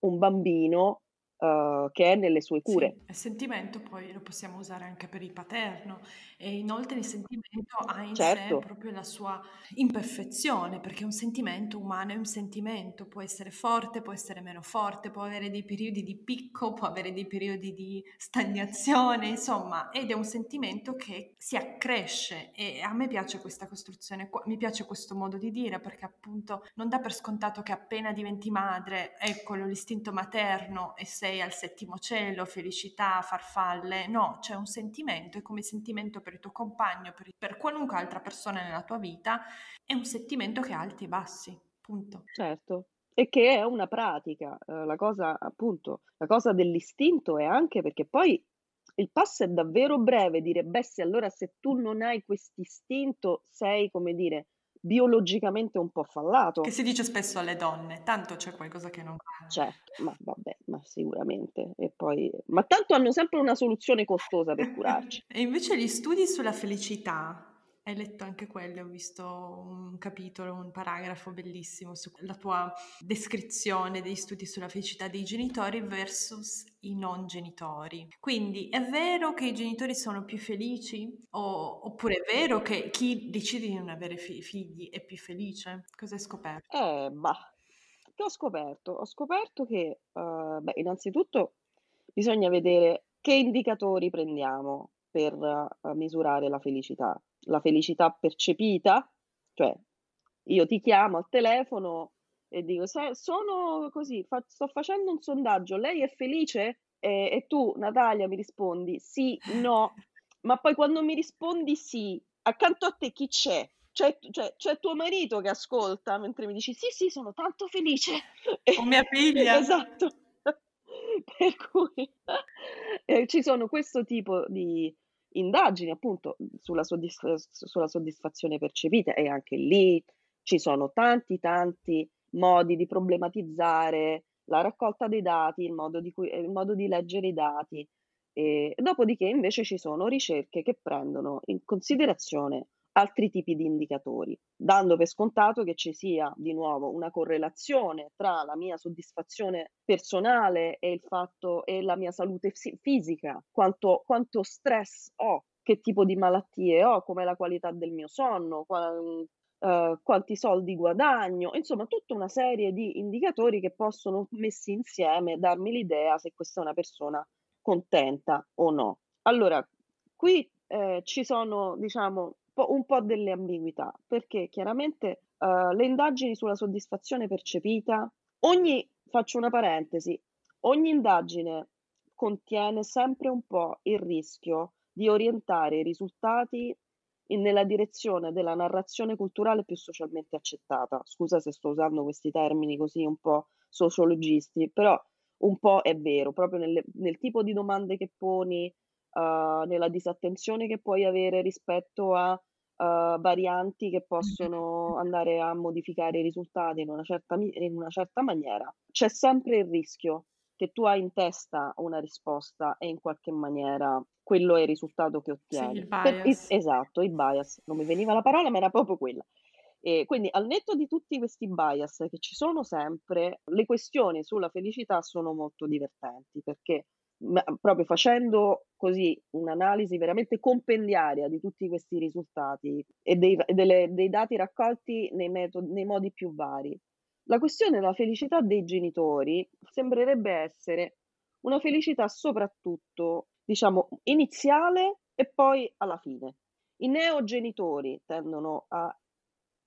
un bambino uhm, che è nelle sue cure. Sì, il sentimento poi lo possiamo usare anche per il paterno e inoltre il sentimento ha in sé proprio la sua imperfezione, perché un sentimento umano è un sentimento, può essere forte, può essere meno forte, può avere dei periodi di picco, può avere dei periodi di stagnazione, insomma, ed è un sentimento che si accresce e a me piace questa costruzione mi piace questo modo di dire perché appunto non dà per scontato che appena diventi madre, eccolo l'istinto materno e sei sei al settimo cielo, felicità, farfalle, no, c'è un sentimento e come sentimento per il tuo compagno, per, per qualunque altra persona nella tua vita, è un sentimento che ha alti e bassi, punto. Certo, e che è una pratica, eh, la cosa appunto, la cosa dell'istinto è anche perché poi il passo è davvero breve, dire beh se allora se tu non hai quest'istinto sei come dire biologicamente un po' fallato. Che si dice spesso alle donne, tanto c'è qualcosa che non va. Certo, ma vabbè, ma sicuramente. E poi, ma tanto hanno sempre una soluzione costosa per curarci. e invece gli studi sulla felicità, hai letto anche quello, ho visto un capitolo, un paragrafo bellissimo sulla tua descrizione degli studi sulla felicità dei genitori versus i non genitori. Quindi è vero che i genitori sono più felici? O, oppure è vero che chi decide di non avere fi- figli è più felice? Cosa hai scoperto? Eh, bah, che ho scoperto? Ho scoperto che, uh, beh, innanzitutto bisogna vedere che indicatori prendiamo per uh, misurare la felicità la felicità percepita, cioè io ti chiamo al telefono e dico, sono così, fa- sto facendo un sondaggio, lei è felice? E, e tu, Natalia, mi rispondi sì, no, ma poi quando mi rispondi sì, accanto a te chi c'è? C'è, c'è, c'è, tuo marito che ascolta mentre mi dici sì, sì, sono tanto felice. O mia figlia. esatto. per cui eh, ci sono questo tipo di indagini appunto sulla, soddisf- sulla soddisfazione percepita e anche lì ci sono tanti tanti modi di problematizzare la raccolta dei dati, il modo di, cui, il modo di leggere i dati. E, dopodiché invece ci sono ricerche che prendono in considerazione altri tipi di indicatori, dando per scontato che ci sia di nuovo una correlazione tra la mia soddisfazione personale e il fatto e la mia salute fisica, quanto, quanto stress ho, che tipo di malattie ho, com'è la qualità del mio sonno, qual, Uh, quanti soldi guadagno, insomma tutta una serie di indicatori che possono messi insieme darmi l'idea se questa è una persona contenta o no. Allora, qui eh, ci sono, diciamo, un po' delle ambiguità, perché chiaramente uh, le indagini sulla soddisfazione percepita, ogni, faccio una parentesi, ogni indagine contiene sempre un po' il rischio di orientare i risultati in, nella direzione della narrazione culturale più socialmente accettata. Scusa se sto usando questi termini così un po' sociologisti, però un po' è vero, proprio nelle, nel tipo di domande che poni, uh, nella disattenzione che puoi avere rispetto a uh, varianti che possono andare a modificare i risultati in una, certa, in una certa maniera. C'è sempre il rischio che tu hai in testa una risposta e in qualche maniera quello è il risultato che ottieni. Sì, il. Per, esatto, il bias, non mi veniva la parola, ma era proprio quella. E quindi al netto di tutti questi bias che ci sono sempre, le questioni sulla felicità sono molto divertenti perché proprio facendo così un'analisi veramente compendiaria di tutti questi risultati e dei, delle, dei dati raccolti nei, metodi, nei modi più vari, la questione della felicità dei genitori sembrerebbe essere una felicità soprattutto, diciamo, iniziale e poi alla fine. I neogenitori tendono a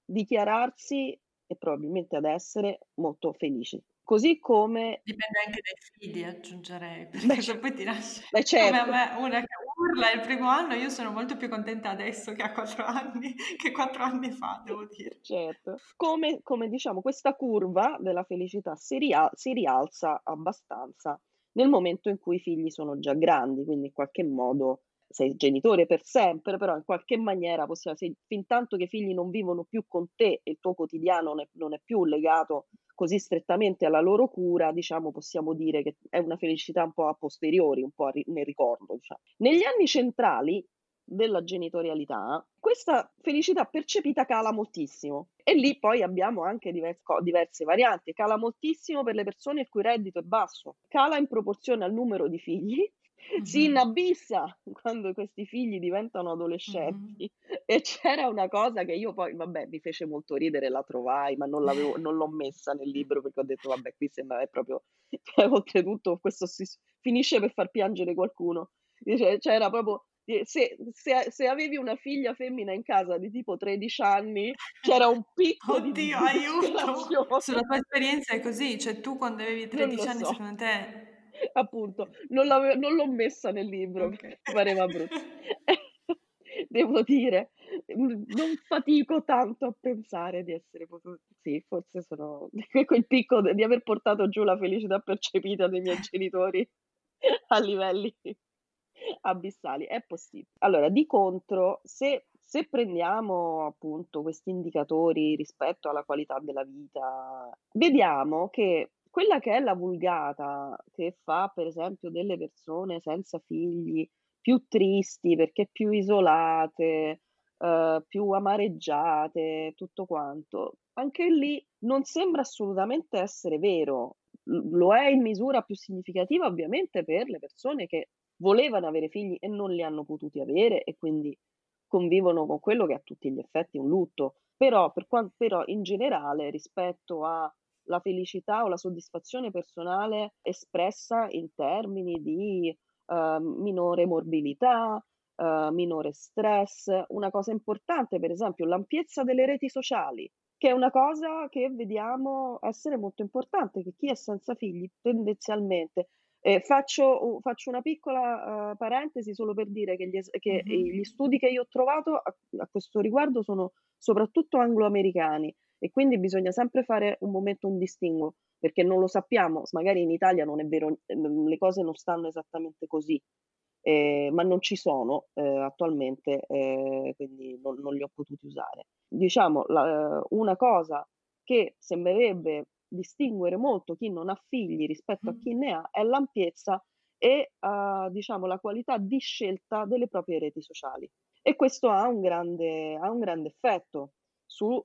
dichiararsi e probabilmente ad essere molto felici. Così come... Dipende anche dai figli, aggiungerei, perché se poi ti lascia... Beh, certo. Come a me, una che urla il primo anno, io sono molto più contenta adesso che a quattro anni, che quattro anni fa, devo dire. Certo. Come, come diciamo, questa curva della felicità si, ria- si rialza abbastanza nel momento in cui i figli sono già grandi, quindi in qualche modo sei genitore per sempre, però in qualche maniera possiamo, se, fin tanto che i figli non vivono più con te e il tuo quotidiano non è, non è più legato così strettamente alla loro cura, diciamo, possiamo dire che è una felicità un po' a posteriori, un po' nel ricordo. Diciamo. Negli anni centrali della genitorialità, questa felicità percepita cala moltissimo. E lì poi abbiamo anche diverse, diverse varianti. Cala moltissimo per le persone il cui reddito è basso, cala in proporzione al numero di figli si inabissa quando questi figli diventano adolescenti mm-hmm. e c'era una cosa che io poi, vabbè, mi fece molto ridere, la trovai, ma non, non l'ho messa nel libro perché ho detto, vabbè, qui sembra è proprio, cioè, oltretutto questo si, finisce per far piangere qualcuno. Dice, c'era proprio, se, se, se, avevi una figlia femmina in casa di tipo 13 anni, c'era un picco Oddio, di aiuto! Sulla tua esperienza è così, cioè tu quando avevi 13 anni, so. secondo te appunto, non, non, l'ho messa nel libro, okay. pareva brutto. Devo dire, non fatico tanto a pensare di essere potuto, sì, forse sono quel picco di aver portato giù la felicità percepita dei miei genitori a livelli abissali, è possibile. Allora, di contro, se, se prendiamo appunto questi indicatori rispetto alla qualità della vita, vediamo che quella che è la vulgata che fa per esempio delle persone senza figli più tristi perché più isolate, eh, più amareggiate, tutto quanto, anche lì non sembra assolutamente essere vero. Lo è in misura più significativa ovviamente per le persone che volevano avere figli e non li hanno potuti avere e quindi convivono con quello che è a tutti gli effetti un lutto. Però, per quanto, però in generale rispetto a la felicità o la soddisfazione personale espressa in termini di uh, minore morbilità, uh, minore stress. Una cosa importante, per esempio, l'ampiezza delle reti sociali, che è una cosa che vediamo essere molto importante, che chi è senza figli tendenzialmente eh, faccio, faccio, una piccola uh, parentesi solo per dire che, gli, che mm-hmm. gli, studi che io ho trovato a, a, questo riguardo sono soprattutto angloamericani e quindi bisogna sempre fare un momento un distinguo perché non lo sappiamo, magari in Italia non è vero, le cose non stanno esattamente così, eh, ma non ci sono eh, attualmente, eh, quindi non, non, li ho potuti usare. Diciamo, la, una cosa che sembrerebbe distinguere molto chi non ha figli rispetto a chi ne ha è l'ampiezza e uh, diciamo la qualità di scelta delle proprie reti sociali. E questo ha un grande, ha un grande effetto su,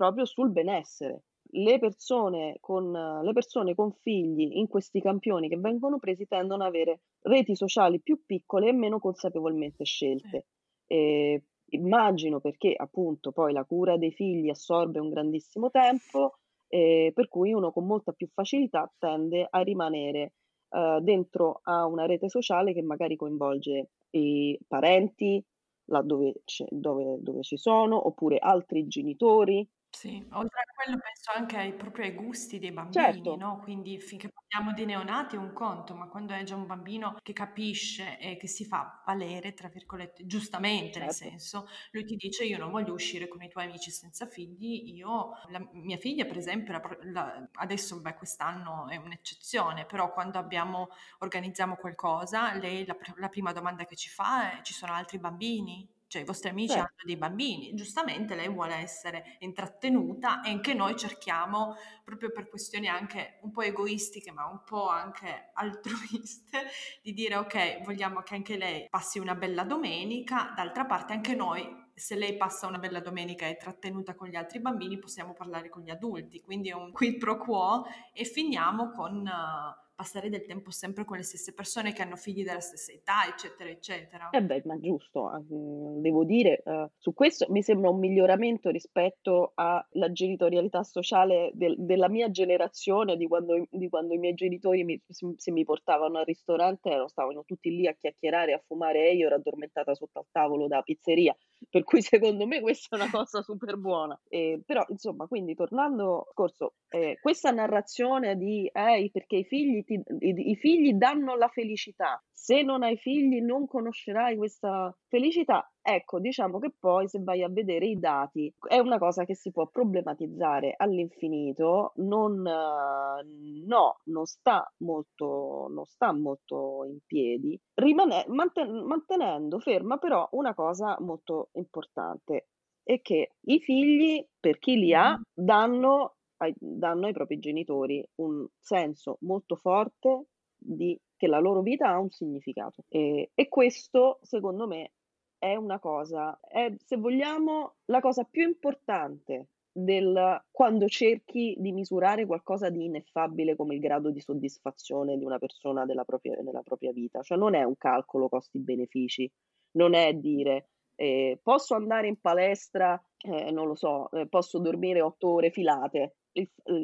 proprio sul benessere. Le persone, con, le persone con figli in questi campioni che vengono presi tendono ad avere reti sociali più piccole e meno consapevolmente scelte. E immagino perché appunto poi la cura dei figli assorbe un grandissimo tempo, eh, per cui uno con molta più facilità tende a rimanere eh, dentro a una rete sociale che magari coinvolge i parenti, laddove dove, dove ci sono, oppure altri genitori, sì, oltre a quello penso anche ai proprio ai gusti dei bambini, Certo. no, quindi finché parliamo di neonati è un conto, ma quando è già un bambino che capisce e che si fa "valere", tra virgolette, giustamente nel Certo. senso, lui ti dice: "Io non voglio uscire con i tuoi amici senza figli, io" la mia figlia per esempio la la adesso beh quest'anno è un'eccezione, però quando abbiamo organizziamo qualcosa, lei la la prima domanda che ci fa è: "Ci sono altri bambini?" Cioè i vostri amici Certo. hanno dei bambini, giustamente lei vuole essere intrattenuta e anche noi cerchiamo, proprio per questioni anche un po' egoistiche, ma un po' anche altruiste, di dire ok, vogliamo che anche lei passi una bella domenica, d'altra parte anche noi se lei passa una bella domenica e è trattenuta con gli altri bambini, possiamo parlare con gli adulti, quindi è un quid pro quo e finiamo con uh, passare del tempo sempre con le stesse persone che hanno figli della stessa età, eccetera, eccetera. Eh beh, ma giusto, ah, mhmm, devo dire, uh, su questo mi sembra un miglioramento rispetto alla genitorialità sociale del, della mia generazione, di quando, di quando i miei genitori mi, se mi portavano al ristorante stavano tutti lì a chiacchierare, a fumare e io ero addormentata sotto al tavolo da pizzeria, per cui secondo me questa è una cosa super buona. Eh, però insomma, quindi tornando al corso, eh, questa narrazione di eh, perché i figli ti, i, i figli danno la felicità. Se non hai figli non conoscerai questa felicità. Ecco, diciamo che poi se vai a vedere i dati è una cosa che si può problematizzare all'infinito, non, no, non sta molto, non sta molto in piedi, rimane, manten- mantenendo ferma però una cosa molto importante, è che i figli, per chi li ha, danno ai, danno ai propri genitori un senso molto forte di che la loro vita ha un significato. E, e questo, secondo me, è una cosa, è, se vogliamo, la cosa più importante del quando cerchi di misurare qualcosa di ineffabile come il grado di soddisfazione di una persona della propria, nella propria vita. Cioè non è un calcolo costi-benefici, non è dire eh, posso andare in palestra, eh, non lo so, eh, posso dormire otto ore filate,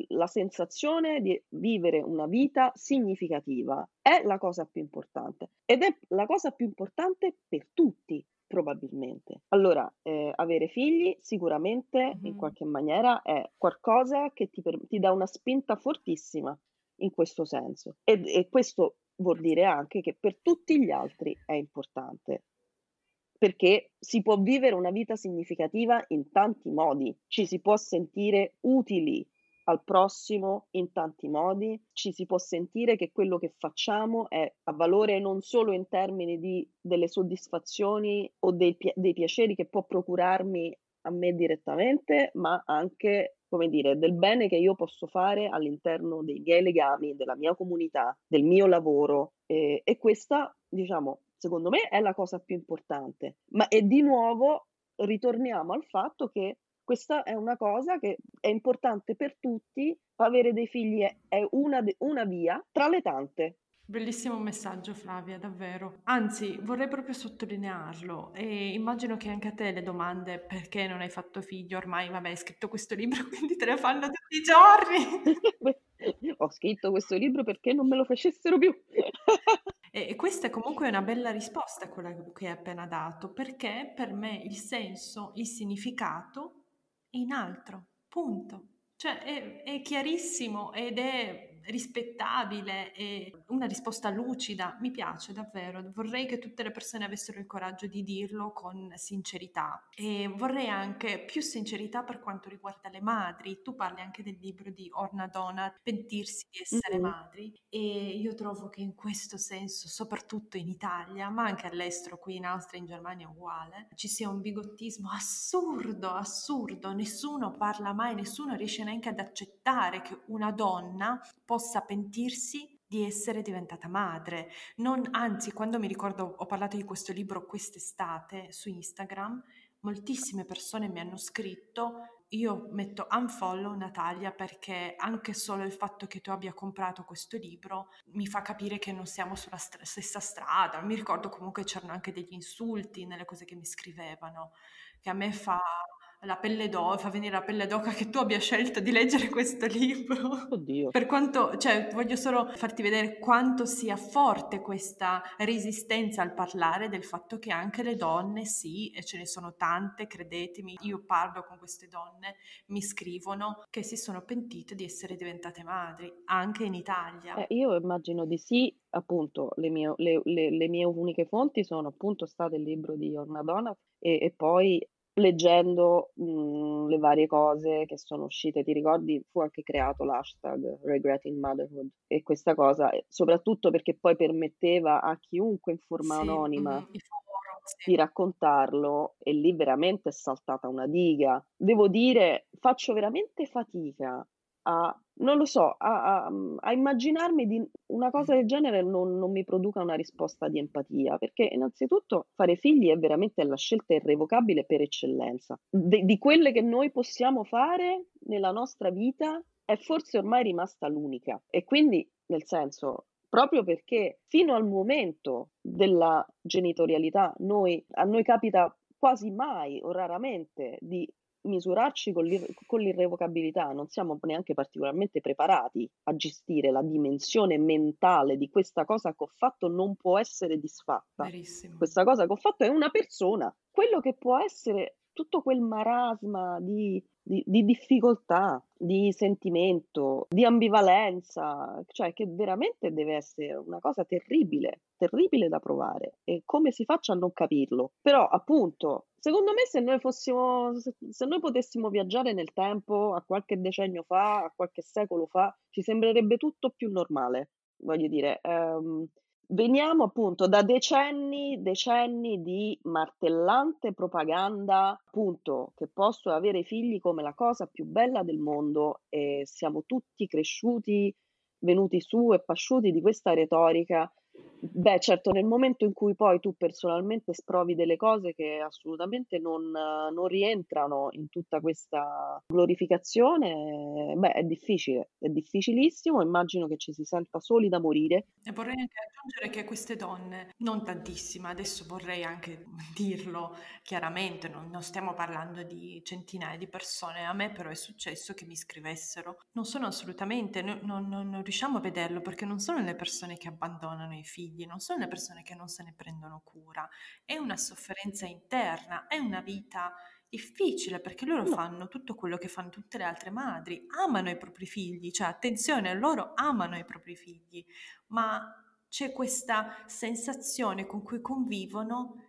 la sensazione di vivere una vita significativa è la cosa più importante. Ed è la cosa più importante per tutti probabilmente. Allora, eh, avere figli sicuramente mm-hmm. in qualche maniera è qualcosa che ti, per, ti, dà una spinta fortissima in questo senso e, e questo vuol dire anche che per tutti gli altri è importante perché si può vivere una vita significativa in tanti modi, ci si può sentire utili al prossimo in tanti modi, ci si può sentire che quello che facciamo è a valore non solo in termini di, delle soddisfazioni o dei, dei piaceri che può procurarmi a me direttamente, ma anche, come dire, del bene che io posso fare all'interno dei miei legami, della mia comunità, del mio lavoro. E, e questa, diciamo, secondo me è la cosa più importante. Ma e di nuovo ritorniamo al fatto che questa è una cosa che è importante per tutti, avere dei figli è una, una via tra le tante. Bellissimo messaggio Flavia, davvero. Anzi, vorrei proprio sottolinearlo e immagino che anche a te le domande perché non hai fatto figlio ormai, vabbè, hai scritto questo libro, quindi te le fanno tutti i giorni. Ho scritto questo libro perché non me lo facessero più. E, questa è comunque una bella risposta quella che hai appena dato, perché per me il senso, il significato in altro, punto. Cioè è, è chiarissimo ed è rispettabile e una risposta lucida. Mi piace davvero. Vorrei che tutte le persone avessero il coraggio di dirlo con sincerità e vorrei anche più sincerità per quanto riguarda le madri. Tu parli anche del libro di Orna Donat, Pentirsi di essere mm-hmm. madri e io trovo che in questo senso, soprattutto in Italia, ma anche all'estero, qui in Austria e in Germania uguale, ci sia un bigottismo assurdo, assurdo. Nessuno parla mai, nessuno riesce neanche ad accettare che una donna possa pentirsi di essere diventata madre. Non, anzi, quando mi ricordo, ho parlato di questo libro quest'estate su Instagram, moltissime persone mi hanno scritto io metto unfollow Natalia perché anche solo il fatto che tu abbia comprato questo libro mi fa capire che non siamo sulla st- stessa strada. Mi ricordo comunque c'erano anche degli insulti nelle cose che mi scrivevano, che a me fa la pelle d'oca, fa venire la pelle d'oca che tu abbia scelto di leggere questo libro. Oddio. Per quanto, cioè, voglio solo farti vedere quanto sia forte questa resistenza al parlare del fatto che anche le donne, sì, e ce ne sono tante, credetemi, io parlo con queste donne, mi scrivono che si sono pentite di essere diventate madri, anche in Italia. Eh, io immagino di sì, appunto, le mie, le, le, le mie uniche fonti sono appunto state il libro di Orna Donat e, e poi leggendo mh, mhmm, le varie cose che sono uscite, ti ricordi, fu anche creato l'hashtag Regretting Motherhood e questa cosa, soprattutto perché poi permetteva a chiunque in forma sì, anonima mm, sì. di raccontarlo e lì veramente è saltata una diga. Devo dire, faccio veramente fatica a non lo so, a a mhmm, a immaginarmi di una cosa del genere non non mi produca una risposta di empatia, perché innanzitutto fare figli è veramente la scelta irrevocabile per eccellenza. De di quelle che noi possiamo fare nella nostra vita è forse ormai rimasta l'unica e quindi, nel senso, proprio perché fino al momento della genitorialità noi a noi capita quasi mai o raramente di misurarci con, l'ir- con l'irrevocabilità, non siamo neanche particolarmente preparati a gestire la dimensione mentale di questa cosa che ho fatto non può essere disfatta. Verissimo. Questa cosa che ho fatto è una persona. Quello che può essere tutto quel marasma di, di, di, difficoltà, di sentimento, di ambivalenza, cioè che veramente deve essere una cosa terribile, terribile da provare e come si faccia a non capirlo. Però appunto, secondo me se noi fossimo, se noi potessimo viaggiare nel tempo a qualche decennio fa, a qualche secolo fa, ci sembrerebbe tutto più normale. Voglio dire, um, Veniamo appunto da decenni, decenni di martellante propaganda, appunto, che posso avere figli come la cosa più bella del mondo e siamo tutti cresciuti, venuti su e pasciuti di questa retorica Beh, certo, nel momento in cui poi tu personalmente sprovi delle cose che assolutamente non, non rientrano in tutta questa glorificazione, beh, è difficile, è difficilissimo. Immagino che ci si senta soli da morire. E vorrei anche aggiungere che queste donne, non tantissime, adesso vorrei anche dirlo chiaramente, non, non stiamo parlando di centinaia di persone, a me però è successo che mi scrivessero. Non sono assolutamente, non, non, riusciamo a vederlo perché non sono le persone che abbandonano i figli, non sono le persone che non se ne prendono cura, è una sofferenza interna, è una vita difficile perché loro fanno tutto quello che fanno tutte le altre madri, amano i propri figli, cioè attenzione, loro amano i propri figli, ma c'è questa sensazione con cui convivono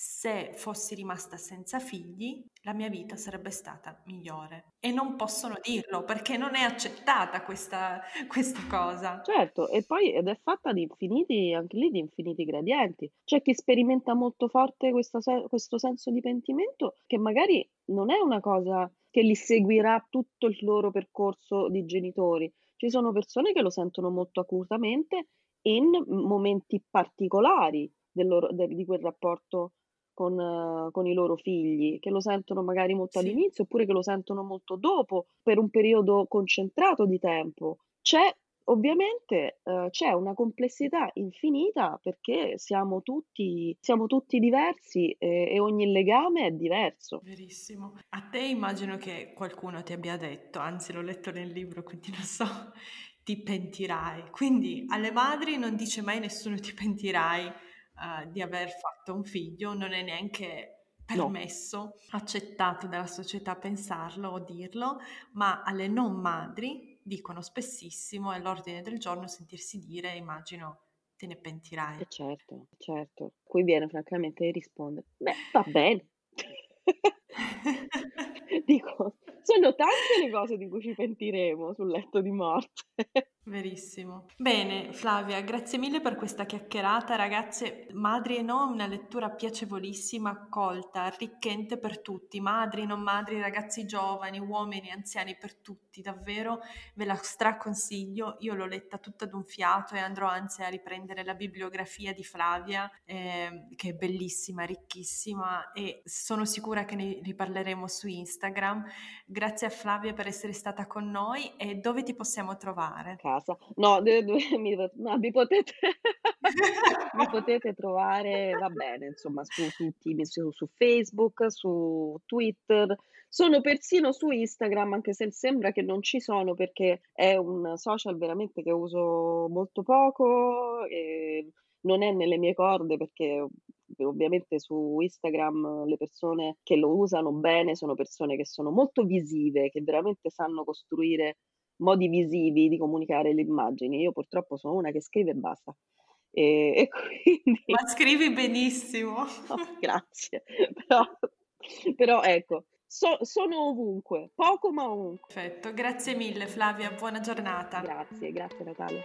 se fossi rimasta senza figli, la mia vita sarebbe stata migliore. E non possono dirlo perché non è accettata questa, questa cosa. Certo, e poi ed è fatta di infiniti, anche lì di infiniti gradienti. C'è chi sperimenta molto forte questa, questo senso di pentimento che magari non è una cosa che li seguirà tutto il loro percorso di genitori. Ci sono persone che lo sentono molto acutamente in momenti particolari loro, del, di quel rapporto con, con i loro figli, che lo sentono magari molto Sì. all'inizio oppure che lo sentono molto dopo, per un periodo concentrato di tempo. C'è ovviamente eh, c'è una complessità infinita perché siamo tutti, siamo tutti diversi e, e ogni legame è diverso. Verissimo. A te immagino che qualcuno ti abbia detto, anzi l'ho letto nel libro, quindi non so, ti pentirai. Quindi alle madri non dice mai nessuno ti pentirai uh, di aver fatto un figlio, non è neanche permesso, no. accettato dalla società pensarlo o dirlo, ma alle non madri dicono spessissimo, è l'ordine del giorno sentirsi dire, immagino, te ne pentirai. E certo, certo. Qui viene francamente a rispondere, beh, va bene. Dico, sono tante le cose di cui ci pentiremo sul letto di morte. Verissimo. Bene, Flavia, grazie mille per questa chiacchierata. Ragazze, Madri e no, una lettura piacevolissima, accolta, arricchente per tutti, madri, non madri, ragazzi giovani, uomini, anziani, per tutti, davvero ve la straconsiglio. Io l'ho letta tutta d'un fiato e andrò anzi a riprendere la bibliografia di Flavia, eh, che è bellissima, ricchissima e sono sicura che ne riparleremo su Instagram. Grazie a Flavia per essere stata con noi e dove ti possiamo trovare? Casa. No, dove, dove mi, ma mi potete, mi potete trovare, va bene, insomma, su tutti, su, su Facebook, su Twitter, sono persino su Instagram, anche se sembra che non ci sono perché è un social veramente che uso molto poco non è nelle mie corde perché ovviamente su Instagram le persone che lo usano bene sono persone che sono molto visive, che veramente sanno costruire modi visivi di comunicare le immagini. Io purtroppo sono una che scrive e basta. E, e quindi... Ma scrivi benissimo. No, grazie. Però, però ecco, so, sono ovunque, poco ma ovunque. Perfetto, grazie mille Flavia, buona giornata. Grazie, grazie Natalia.